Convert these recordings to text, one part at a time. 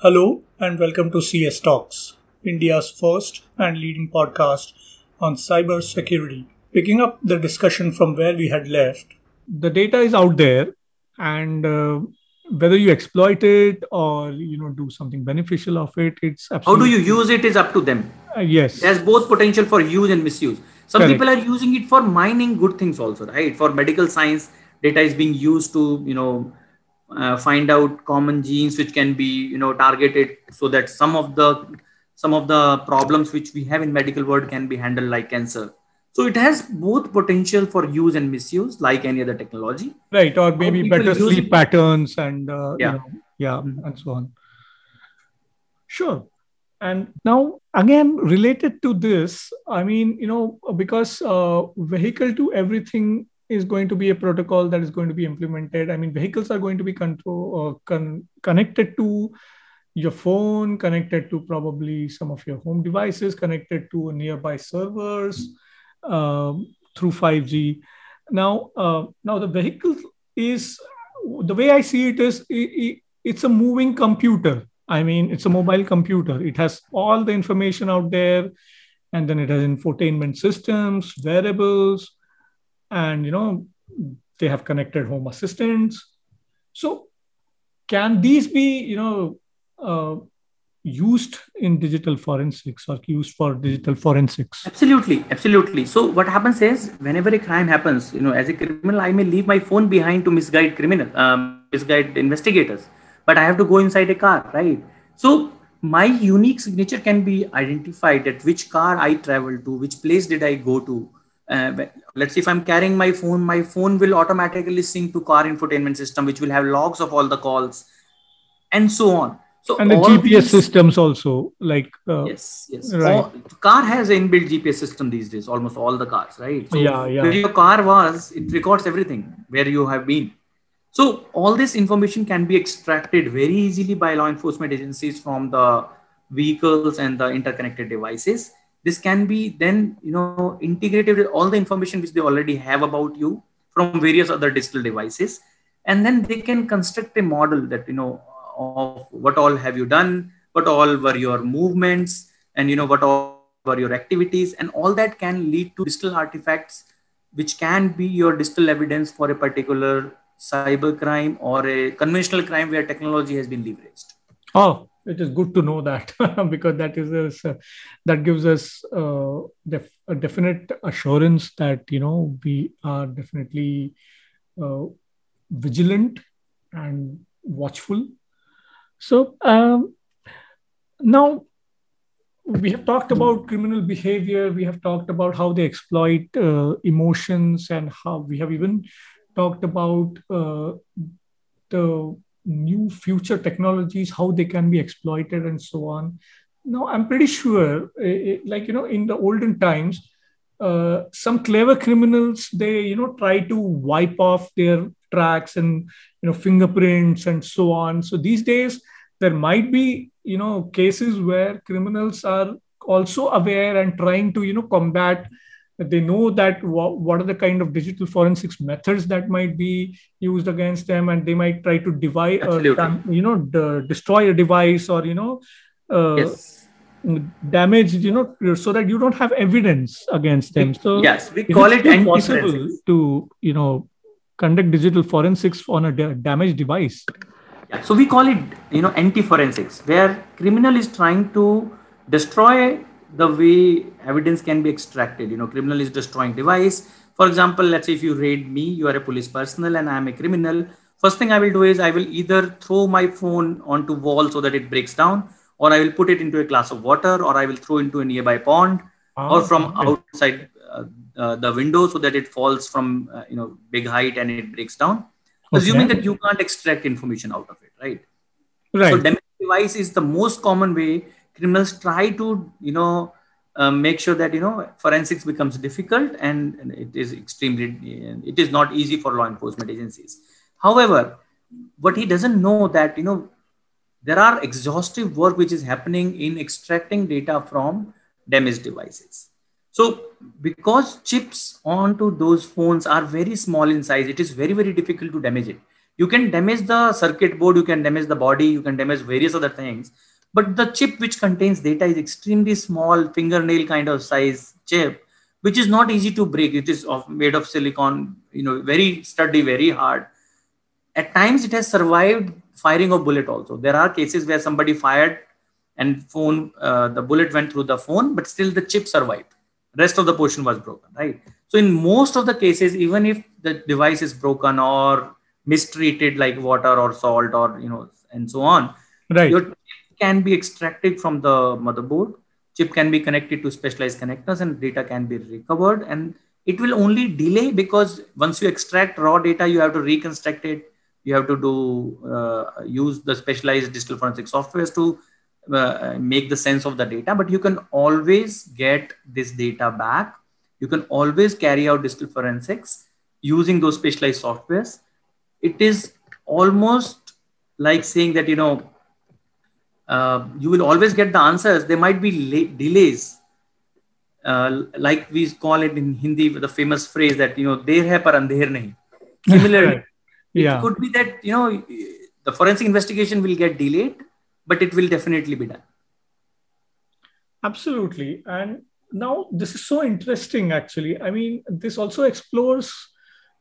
Hello and welcome to CS Talks, India's first and leading podcast on cyber security. Picking up the discussion from where we had left, the data is out there and uh, whether you exploit it or you know do something beneficial of it it's absolutely... how do you use it is up to them uh, yes there's both potential for use and misuse some Correct. people are using it for mining good things also right for medical science data is being used to you know uh, find out common genes which can be you know targeted so that some of the some of the problems which we have in medical world can be handled like cancer so it has both potential for use and misuse like any other technology right or maybe better sleep it. patterns and uh, yeah you know, yeah mm-hmm. and so on sure and now again related to this i mean you know because uh, vehicle to everything is going to be a protocol that is going to be implemented. I mean, vehicles are going to be control uh, con- connected to your phone, connected to probably some of your home devices, connected to nearby servers um, through 5G. Now, uh, now the vehicle is the way I see it is it, it's a moving computer. I mean, it's a mobile computer. It has all the information out there, and then it has infotainment systems, wearables, and you know they have connected home assistants. So can these be you know uh, used in digital forensics or used for digital forensics? Absolutely absolutely. So what happens is whenever a crime happens you know as a criminal i may leave my phone behind to misguide criminal um, misguide investigators. But i have to go inside a car right? So my unique signature can be identified at which car i traveled to which place did i go to uh, let's see if i'm carrying my phone. My phone will automatically sync to car infotainment system which will have logs of all the calls and so on. So and the gps these, systems also like uh, yes yes. right. all, car has inbuilt gps system these days almost all the cars right? So yeah yeah. where your car was it records everything where you have been. So all this information can be extracted very easily by law enforcement agencies from the vehicles and the interconnected devices this can be then you know integrated with all the information which they already have about you from various other digital devices. And then they can construct a model that you know of what all have you done what all were your movements and you know what all were your activities. And all that can lead to digital artifacts which can be your digital evidence for a particular cyber crime or a conventional crime where technology has been leveraged. Oh it is good to know that because that is that gives us uh, def- a definite assurance that you know we are definitely uh, vigilant and watchful. So um, now we have talked about criminal behavior. We have talked about how they exploit uh, emotions and how we have even talked about uh, the new future technologies, how they can be exploited, and so on. Now, I'm pretty sure, eh, eh, like you know, in the olden times, uh, some clever criminals they you know try to wipe off their tracks and you know fingerprints and so on. So these days, there might be you know cases where criminals are also aware and trying to you know combat they know that what, what are the kind of digital forensics methods that might be used against them and they might try to divide uh, you know d- destroy a device or you know uh, yes. damage you know so that you don't have evidence against them so yes we call it possible to you know conduct digital forensics on a da- damaged device yeah. so we call it you know anti forensics where criminal is trying to destroy the way evidence can be extracted. You know, criminal is destroying device. For example, let's say if you raid me, you are a police personnel and I am a criminal. First thing I will do is I will either throw my phone onto wall so that it breaks down, or I will put it into a glass of water, or I will throw into a nearby pond, oh, or from okay. outside uh, uh, the window so that it falls from uh, you know big height and it breaks down. Okay. Assuming that you can't extract information out of it, right? Right. So damage device is the most common way criminals try to you know uh, make sure that you know forensics becomes difficult and, and it is extremely it is not easy for law enforcement agencies. However what he doesn't know that you know there are exhaustive work which is happening in extracting data from damaged devices. So because chips onto those phones are very small in size it is very very difficult to damage it. You can damage the circuit board you can damage the body you can damage various other things but the chip which contains data is extremely small fingernail kind of size chip which is not easy to break. It is of, made of silicon you know very sturdy very hard. At times it has survived firing of bullet also. There are cases where somebody fired and phone uh, the bullet went through the phone but still the chip survived. Rest of the portion was broken right? So in most of the cases even if the device is broken or mistreated like water or salt or you know and so on right. your can be extracted from the motherboard. Chip can be connected to specialized connectors and data can be recovered. And it will only delay because once you extract raw data you have to reconstruct it. You have to do uh, use the specialized digital forensic softwares to uh, make the sense of the data. But you can always get this data back. You can always carry out digital forensics using those specialized softwares. It is almost like saying that you know uh, you will always get the answers. There might be la- delays. Uh, like we call it in hindi the famous phrase that you know der hai par andher nahi. Similarly yeah. it could be that you know the forensic investigation will get delayed but it will definitely be done. Absolutely. And now this is so interesting, actually. I mean, this also explores,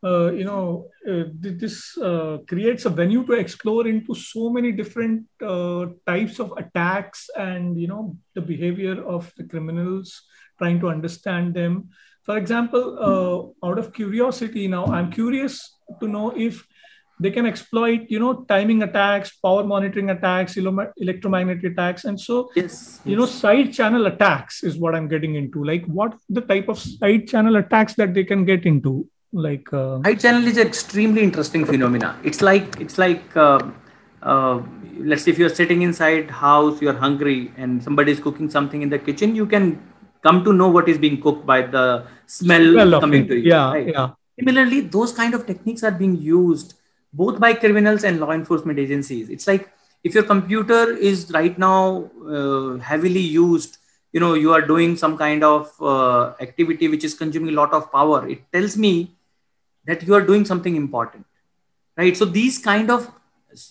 uh, you know, uh, this uh, creates a venue to explore into so many different uh, types of attacks and, you know, the behavior of the criminals, trying to understand them. For example, uh, out of curiosity, now I'm curious to know if they can exploit you know timing attacks power monitoring attacks electromagnetic attacks. And so yes you know side channel attacks is what i'm getting into. Like what the type of side channel attacks that they can get into like uh, Side channel is an extremely interesting phenomena. It's like it's like uh, uh, let's say if you're sitting inside house, you're hungry, and somebody is cooking something in the kitchen, you can come to know what is being cooked by the smell, Smell coming to you. Yeah, right? yeah. Similarly, those kind of techniques are being used both by criminals and law enforcement agencies. It's like if your computer is right now uh, heavily used, you know, you are doing some kind of uh, activity which is consuming a lot of power. It tells me that you are doing something important, right? So these kind of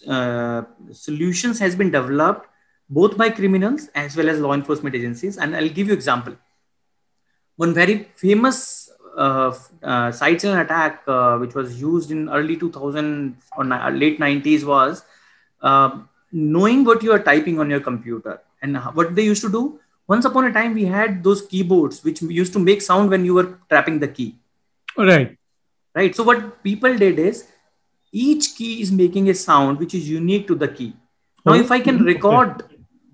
uh, solutions has been developed both by criminals as well as law enforcement agencies. And I'll give you example. One very famous uh, uh, side attack, uh, which was used in early 2000 or ni- late 90s, was uh, knowing what you are typing on your computer. And what they used to do, once upon a time, we had those keyboards which used to make sound when you were tapping the key, right right? So, what people did is each key is making a sound which is unique to the key. Now, if I can record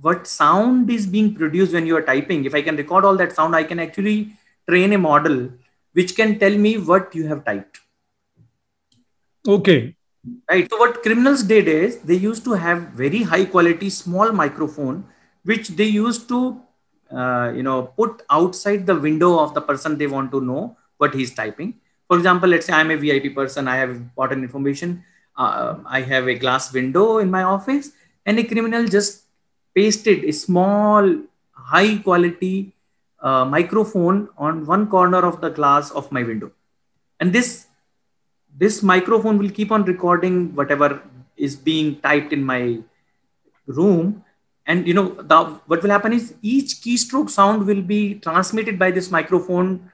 what sound is being produced when you are typing, if I can record all that sound, I can actually train a model which can tell me what you have typed. okay Right. So what criminals did is they used to have very high quality small microphone, which they used to, uh, you know, put outside the window of the person they want to know what he's typing. For example, let's say I'm a VIP person. I have important information. Uh, I have a glass window in my office, and a criminal just pasted a small, high quality uh, microphone on one corner of the glass of my window, and this this microphone will keep on recording whatever is being typed in my room and you know the, what will happen is each keystroke sound will be transmitted by this microphone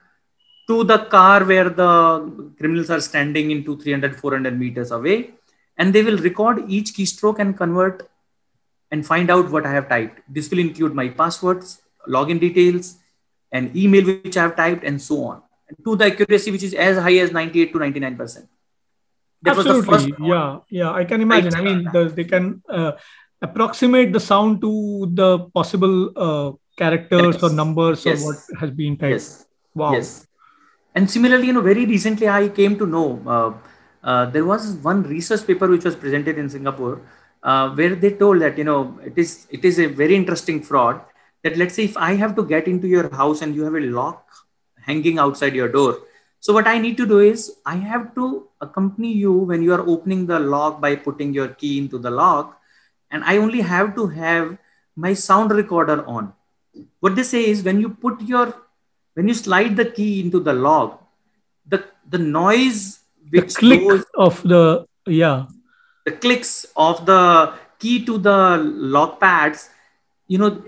to the car where the criminals are standing into 300 400 meters away and they will record each keystroke and convert and find out what i have typed. This will include my passwords login details and email which i have typed and so on. To the accuracy which is as high as 98 to 99 percent. That was the absolutely. first yeah yeah i can imagine. I mean the, they can uh, approximate the sound to the possible uh, characters Yes. or numbers Yes. or what has been typed. Yes. Wow. Yes and similarly you know very recently i came to know uh, uh, there was one research paper which was presented in singapore uh, where they told that you know it is it is a very interesting fraud that let's say if i have to get into your house and you have a lock hanging outside your door so what i need to do is i have to accompany you when you are opening the lock by putting your key into the lock and i only have to have my sound recorder on. What they say is when you put your when you slide the key into the lock the the noise the which click goes of the yeah the clicks of the key to the lock pads, you know,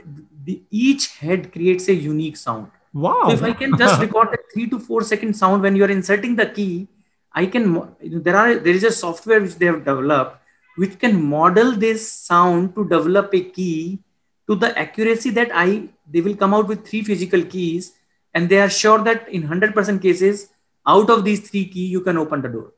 the, each head creates a unique sound. Wow. So if I can just record a three to four second sound when you're inserting the key, I can, there are, there is a software which they have developed which can model this sound to develop a key to the accuracy that I, they will come out with three physical keys and they are sure that in 100% cases, out of these three key, you can open the door.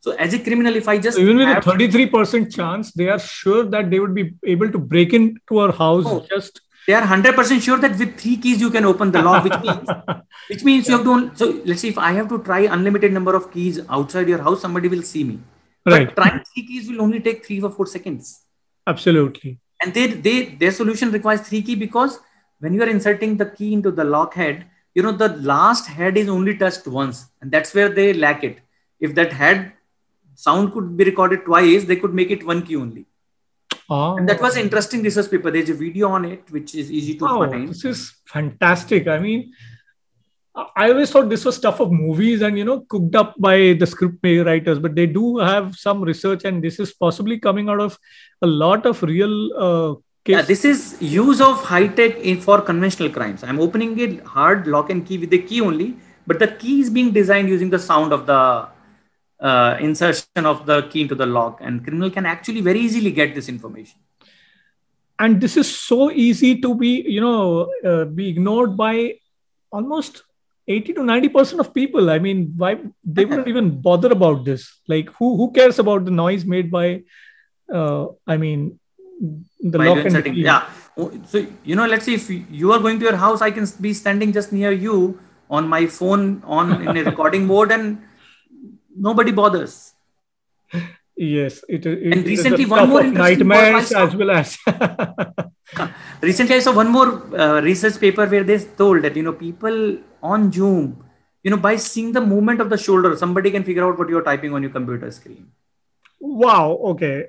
So as a criminal, if I just even with a 33% chance, they are sure that they would be able to break into our house oh, just they are 100% sure that with three keys you can open the lock, which means which means you have to so let's see if I have to try unlimited number of keys outside your house, somebody will see me. Right. But trying three keys will only take three or four seconds. Absolutely. And they they their solution requires three key because when you are inserting the key into the lock head, you know the last head is only touched once, and that's where they lack it. If that head sound could be recorded twice, they could make it one key only. Oh. And that was interesting research paper. There's a video on it, which is easy to oh, find. This is fantastic. I mean, I always thought this was stuff of movies and you know cooked up by the script writers, but they do have some research, and this is possibly coming out of a lot of real. Uh, yeah, this is use of high tech in for conventional crimes. I'm opening it hard lock and key with the key only, but the key is being designed using the sound of the uh, insertion of the key into the lock and criminal can actually very easily get this information. And this is so easy to be you know uh, be ignored by almost 80 to 90 percent of people. I mean why they wouldn't even bother about this. Like who who cares about the noise made by uh, i mean the by lock and key. yeah oh, so you know let's say if you are going to your house i can be standing just near you on my phone on in a recording mode and nobody bothers. Yes, it, it and recently one more nightmares as well as. recently, I saw one more uh, research paper where they told that you know people on Zoom, you know, by seeing the movement of the shoulder, somebody can figure out what you're typing on your computer screen. Wow. Okay.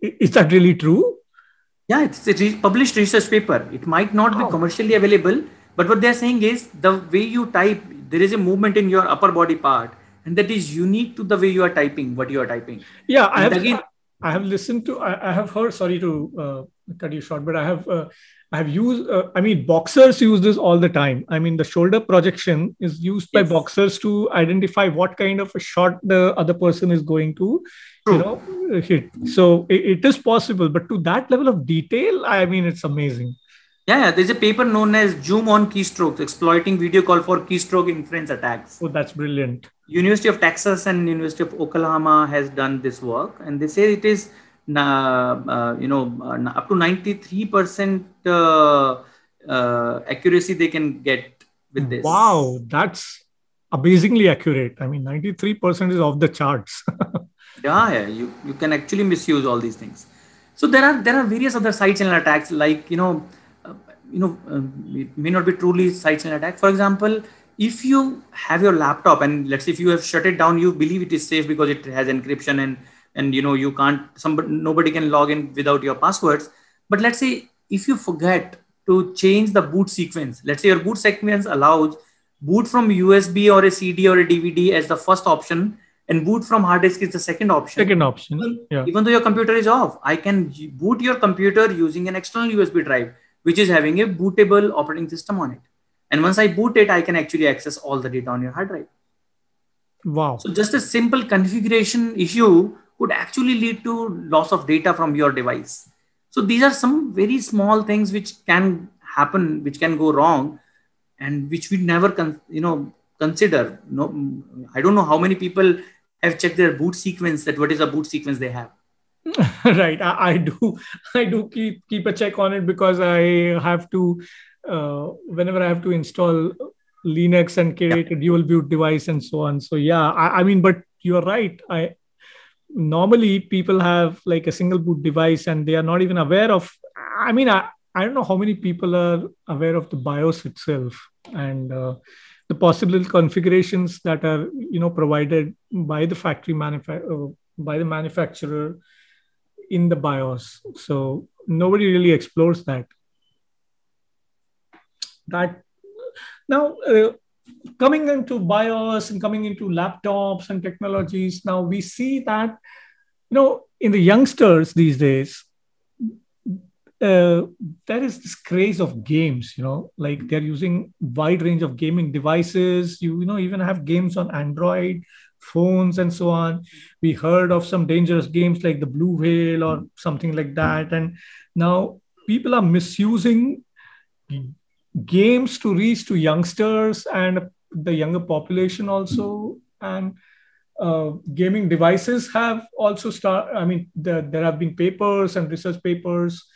Is that really true? Yeah, it's a re- published research paper. It might not be commercially available, but what they're saying is the way you type, there is a movement in your upper body part and that is unique to the way you are typing what you are typing yeah i have again i have listened to i, I have heard sorry to uh, cut you short but i have uh, i have used uh, i mean boxers use this all the time i mean the shoulder projection is used yes. by boxers to identify what kind of a shot the other person is going to True. you know hit so it, it is possible but to that level of detail i mean it's amazing yeah, yeah, there's a paper known as Zoom on Keystrokes, exploiting video call for keystroke inference attacks. Oh, that's brilliant. University of Texas and University of Oklahoma has done this work, and they say it is, uh, uh, you know, uh, up to 93% uh, uh, accuracy they can get with this. Wow, that's amazingly accurate. I mean, 93% is off the charts. yeah, yeah, you, you can actually misuse all these things. So there are there are various other side channel attacks like you know you know it may not be truly side channel attack for example if you have your laptop and let's say if you have shut it down you believe it is safe because it has encryption and and you know you can't somebody nobody can log in without your passwords but let's say if you forget to change the boot sequence let's say your boot sequence allows boot from usb or a cd or a dvd as the first option and boot from hard disk is the second option second option yeah. even though your computer is off i can boot your computer using an external usb drive which is having a bootable operating system on it. And once I boot it, I can actually access all the data on your hard drive. Wow. So just a simple configuration issue could actually lead to loss of data from your device. So these are some very small things which can happen, which can go wrong, and which we never, con- you know, consider. No, I don't know how many people have checked their boot sequence. That what is a boot sequence they have. right I, I, do i do keep keep a check on it because i have to uh, whenever i have to install linux and create a dual boot device and so on so yeah I, I mean but you're right i normally people have like a single boot device and they are not even aware of i mean i, I don't know how many people are aware of the bios itself and uh, the possible configurations that are you know provided by the factory manufacturer uh, by the manufacturer in the BIOS. So nobody really explores that. That now uh, coming into BIOS and coming into laptops and technologies, now we see that you know, in the youngsters these days, uh, there is this craze of games you know like they're using wide range of gaming devices. You, you know even have games on android phones and so on. We heard of some dangerous games like the blue whale or something like that. And now people are misusing games to reach to youngsters and the younger population also and uh, gaming devices have also start i mean the, there have been papers and research papers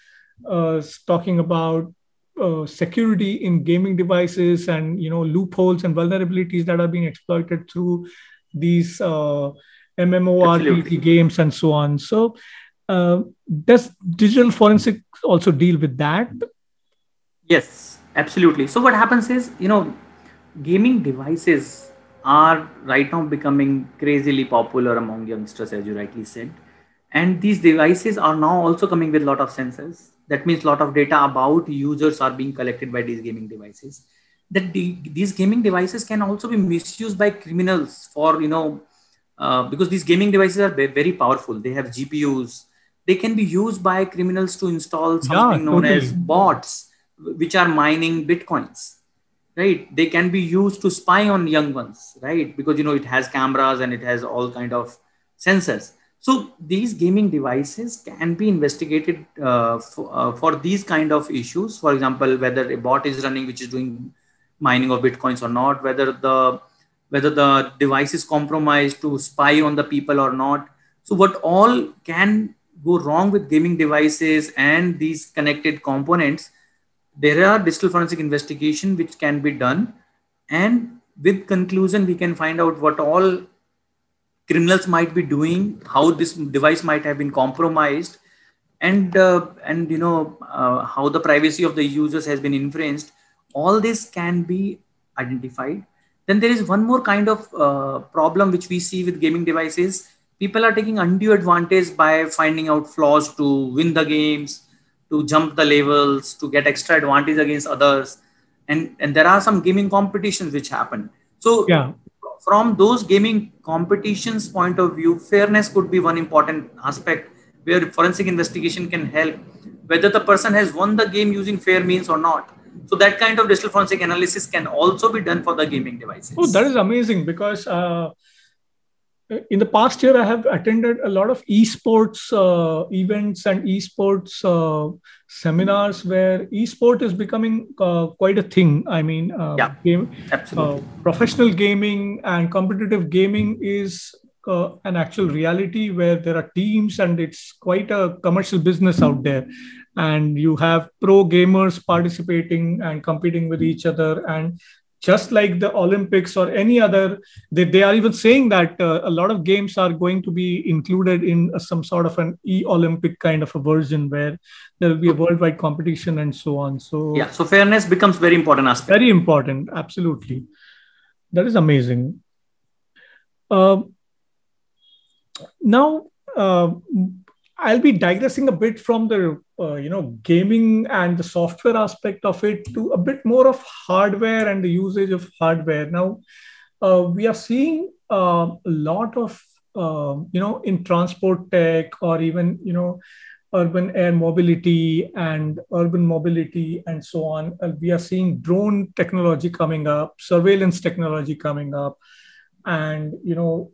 uh, talking about uh, security in gaming devices and you know loopholes and vulnerabilities that are being exploited through these uh, MMORPG games and so on. So, uh, does digital forensic also deal with that? Yes, absolutely. So, what happens is, you know, gaming devices are right now becoming crazily popular among youngsters, as you rightly said. And these devices are now also coming with a lot of sensors that means a lot of data about users are being collected by these gaming devices that the, these gaming devices can also be misused by criminals for you know uh, because these gaming devices are very powerful they have gpus they can be used by criminals to install something yeah, known totally. as bots which are mining bitcoins right they can be used to spy on young ones right because you know it has cameras and it has all kind of sensors so these gaming devices can be investigated uh, for, uh, for these kind of issues. For example, whether a bot is running which is doing mining of bitcoins or not, whether the whether the device is compromised to spy on the people or not. So what all can go wrong with gaming devices and these connected components? There are digital forensic investigation which can be done, and with conclusion we can find out what all criminals might be doing, how this device might have been compromised, and uh, and you know uh, how the privacy of the users has been infringed. All this can be identified. Then there is one more kind of uh, problem which we see with gaming devices. People are taking undue advantage by finding out flaws to win the games, to jump the levels, to get extra advantage against others. And, and there are some gaming competitions which happen. So yeah from those gaming competitions point of view, fairness could be one important aspect where forensic investigation can help whether the person has won the game using fair means or not. So that kind of digital forensic analysis can also be done for the gaming devices. Oh, that is amazing because uh, in the past year, I have attended a lot of esports uh, events and esports uh, seminars where esport is becoming uh, quite a thing. I mean, uh, yeah, game, absolutely. Uh, professional gaming and competitive gaming is uh, an actual reality where there are teams and it's quite a commercial business out there. And you have pro gamers participating and competing with each other, and just like the olympics or any other they, they are even saying that uh, a lot of games are going to be included in uh, some sort of an e-olympic kind of a version where there will be a worldwide competition and so on. So yeah so fairness becomes very important aspect. Very important absolutely. That is amazing. Uh, now uh, I'll be digressing a bit from the uh, you know gaming and the software aspect of it to a bit more of hardware and the usage of hardware. Now uh, we are seeing uh, a lot of um, you know in transport tech or even you know urban air mobility and urban mobility and so on. Uh, we are seeing drone technology coming up, surveillance technology coming up, and you know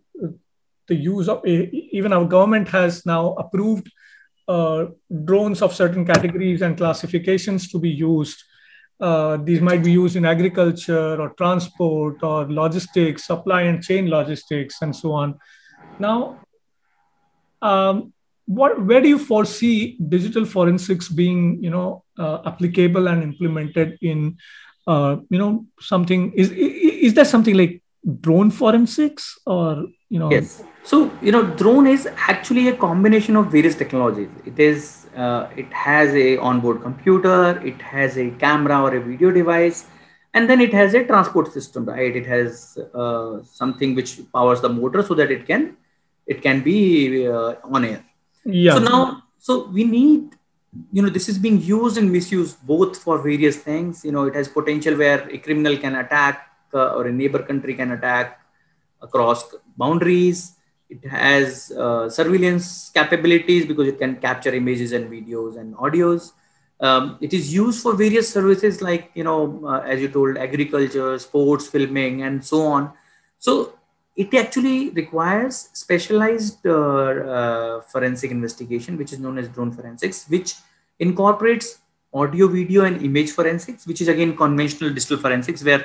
the use of even our government has now approved uh, drones of certain categories and classifications to be used. Uh, these might be used in agriculture or transport or logistics, supply and chain logistics, and so on. Now, um, what where do you foresee digital forensics being, you know, uh, applicable and implemented in, uh, you know, something? Is is there something like drone forensics or you know? Yes so you know, drone is actually a combination of various technologies. It is uh, it has a onboard computer, it has a camera or a video device, and then it has a transport system, right? It has uh, something which powers the motor so that it can it can be uh, on air. Yeah. So now, so we need you know this is being used and misused both for various things you know it has potential where a criminal can attack uh, or a neighbor country can attack across boundaries it has uh, surveillance capabilities because it can capture images and videos and audios. Um, it is used for various services like you know uh, as you told agriculture sports filming and so on. So it actually requires specialized uh, uh, forensic investigation which is known as drone forensics which incorporates audio video and image forensics which is again conventional digital forensics where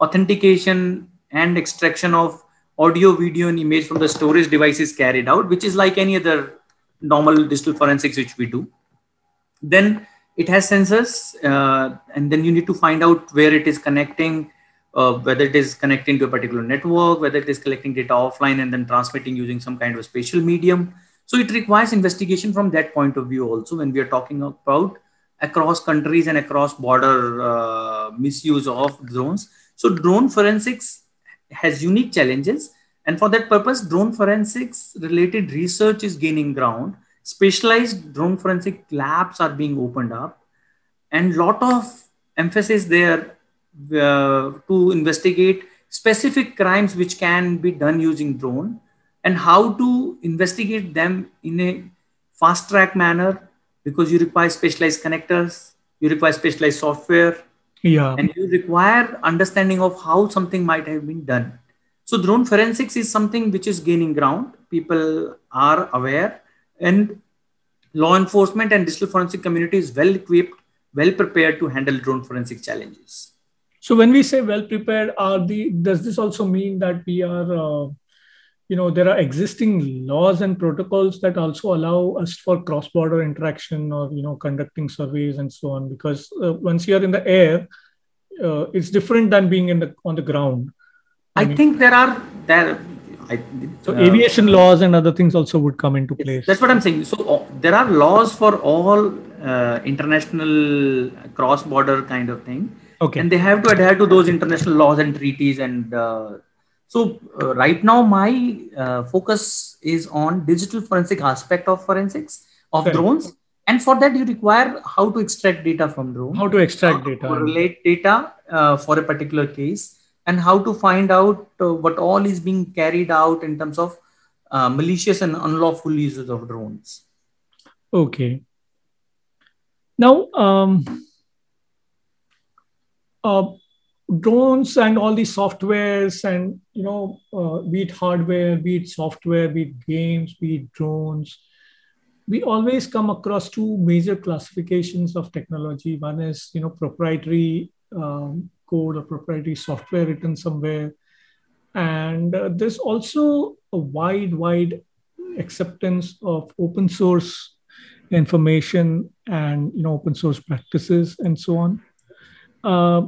authentication and extraction of audio video and image from the storage device is carried out which is like any other normal digital forensics which we do. Then it has sensors uh, and then you need to find out where it is connecting uh, whether it is connecting to a particular network whether it is collecting data offline and then transmitting using some kind of spatial medium. So it requires investigation from that point of view also when we are talking about across countries and across border uh, misuse of drones. So drone forensics has unique challenges. And for that purpose drone forensics related research is gaining ground. Specialized drone forensic labs are being opened up. And lot of emphasis there uh, to investigate specific crimes which can be done using drone and how to investigate them in a fast track manner because you require specialized connectors you require specialized software yeah. And you require understanding of how something might have been done. So drone forensics is something which is gaining ground. People are aware and law enforcement and digital forensic community is well equipped well prepared to handle drone forensic challenges. So when we say well prepared are the does this also mean that we are uh, you know there are existing laws and protocols that also allow us for cross border interaction or you know conducting surveys and so on because uh, once you're in the air uh, it's different than being in the on the ground i, I mean, think there are there I, so aviation laws and other things also would come into place. That's what I'm saying. So uh, there are laws for all uh, international cross-border kind of thing, okay, and they have to adhere to those international laws and treaties. And uh, so uh, right now, my uh, focus is on digital forensic aspect of forensics of drones. And for that, you require how to extract data from drone. How to extract data. Correlate data for a particular case and how to find out uh, what all is being carried out in terms of uh, malicious and unlawful uses of drones. Okay. Now, um, uh, drones and all these softwares and you know, uh, be it hardware, be it software, be it games, be it drones, we always come across two major classifications of technology. One is you know proprietary um, code or proprietary software written somewhere. And uh, there's also a wide, wide acceptance of open source information and you know open source practices and so on. Uh,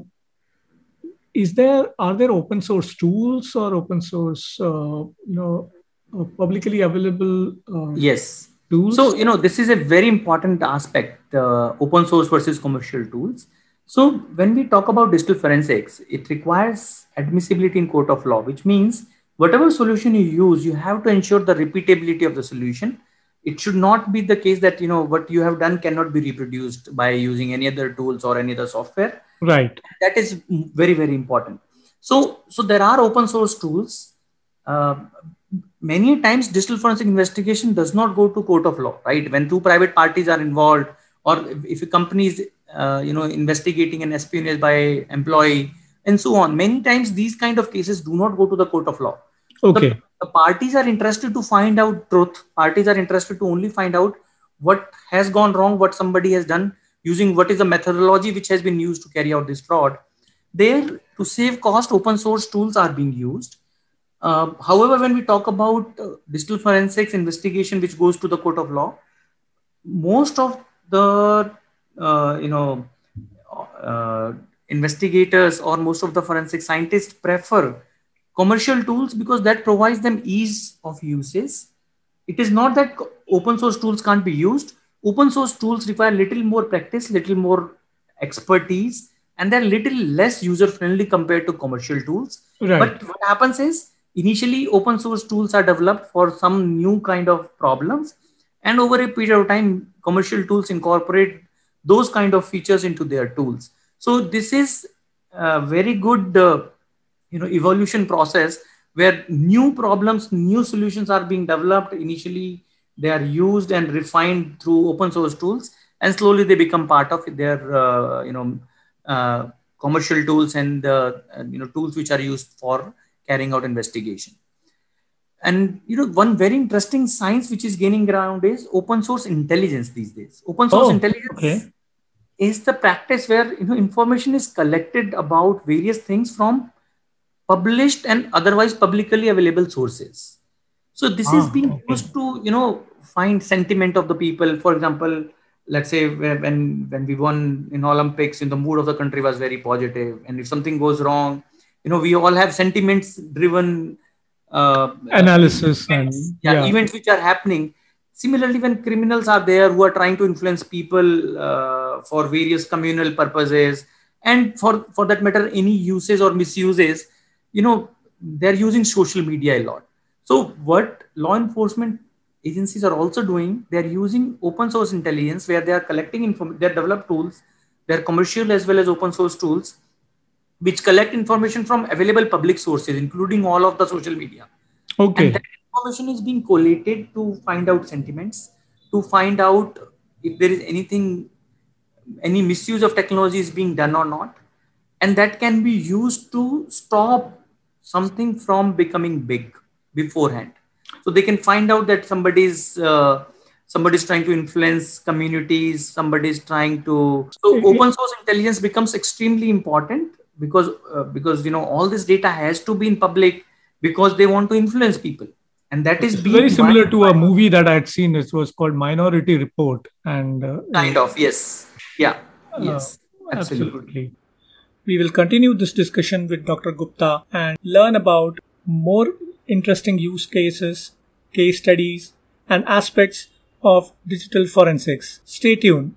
is there are there open source tools or open source uh, you know uh, publicly available? Uh, yes. Tools? So you know this is a very important aspect: uh, open source versus commercial tools so when we talk about digital forensics, it requires admissibility in court of law, which means whatever solution you use, you have to ensure the repeatability of the solution. It should not be the case that you know what you have done cannot be reproduced by using any other tools or any other software. Right. That is very very important. So so there are open source tools. Uh, many times digital forensic investigation does not go to court of law. Right. When two private parties are involved, or if a company is uh, you know investigating an espionage by employee and so on many times these kind of cases do not go to the court of law okay the, the parties are interested to find out truth parties are interested to only find out what has gone wrong what somebody has done using what is the methodology which has been used to carry out this fraud. There to save cost open source tools are being used. Uh, however when we talk about uh, digital forensics investigation which goes to the court of law most of the uh, you know uh, investigators or most of the forensic scientists prefer commercial tools because that provides them ease of uses. It is not that open source tools can't be used open source tools require little more practice little more expertise and they're little less user friendly compared to commercial tools right. but what happens is initially open source tools are developed for some new kind of problems and over a period of time commercial tools incorporate those kind of features into their tools so this is a very good uh, you know evolution process where new problems, new solutions are being developed. Initially, they are used and refined through open source tools, and slowly they become part of their, uh, you know, uh, commercial tools and uh, you know tools which are used for carrying out investigation. And you know, one very interesting science which is gaining ground is open source intelligence these days. Open source Oh, intelligence okay. is the practice where you know information is collected about various things from published and otherwise publicly available sources so this is Ah, being okay. used to you know find sentiment of the people for example let's say when when we won in olympics in the mood of the country was very positive. positive and if something goes wrong you know we all have sentiments driven uh, Analysis and events, yeah, yeah. events which are happening similarly when criminals are there who are trying to influence people uh, for various communal purposes and for for that matter any uses or misuses you know they're using social media a lot so what law enforcement agencies are also doing they're using open source intelligence where they are collecting information they're developed tools they're commercial as well as open source tools which collect information from available public sources including all of the social media. Okay. and that information is being collated to find out sentiments to find out if there is anything any misuse of technology is being done or not. And that can be used to stop something from becoming big beforehand so they can find out that somebody's uh, somebody's trying to influence communities somebody's trying to so Mhm. open source intelligence becomes extremely important because uh, because you know all this data has to be in public because they want to influence people and that is very similar to a movie that I had seen. It was called Minority Report, and uh, kind of yes yeah Uh, yes absolutely absolutely. We will continue this discussion with Dr. Gupta and learn about more interesting use cases, case studies, and aspects of digital forensics. Stay tuned.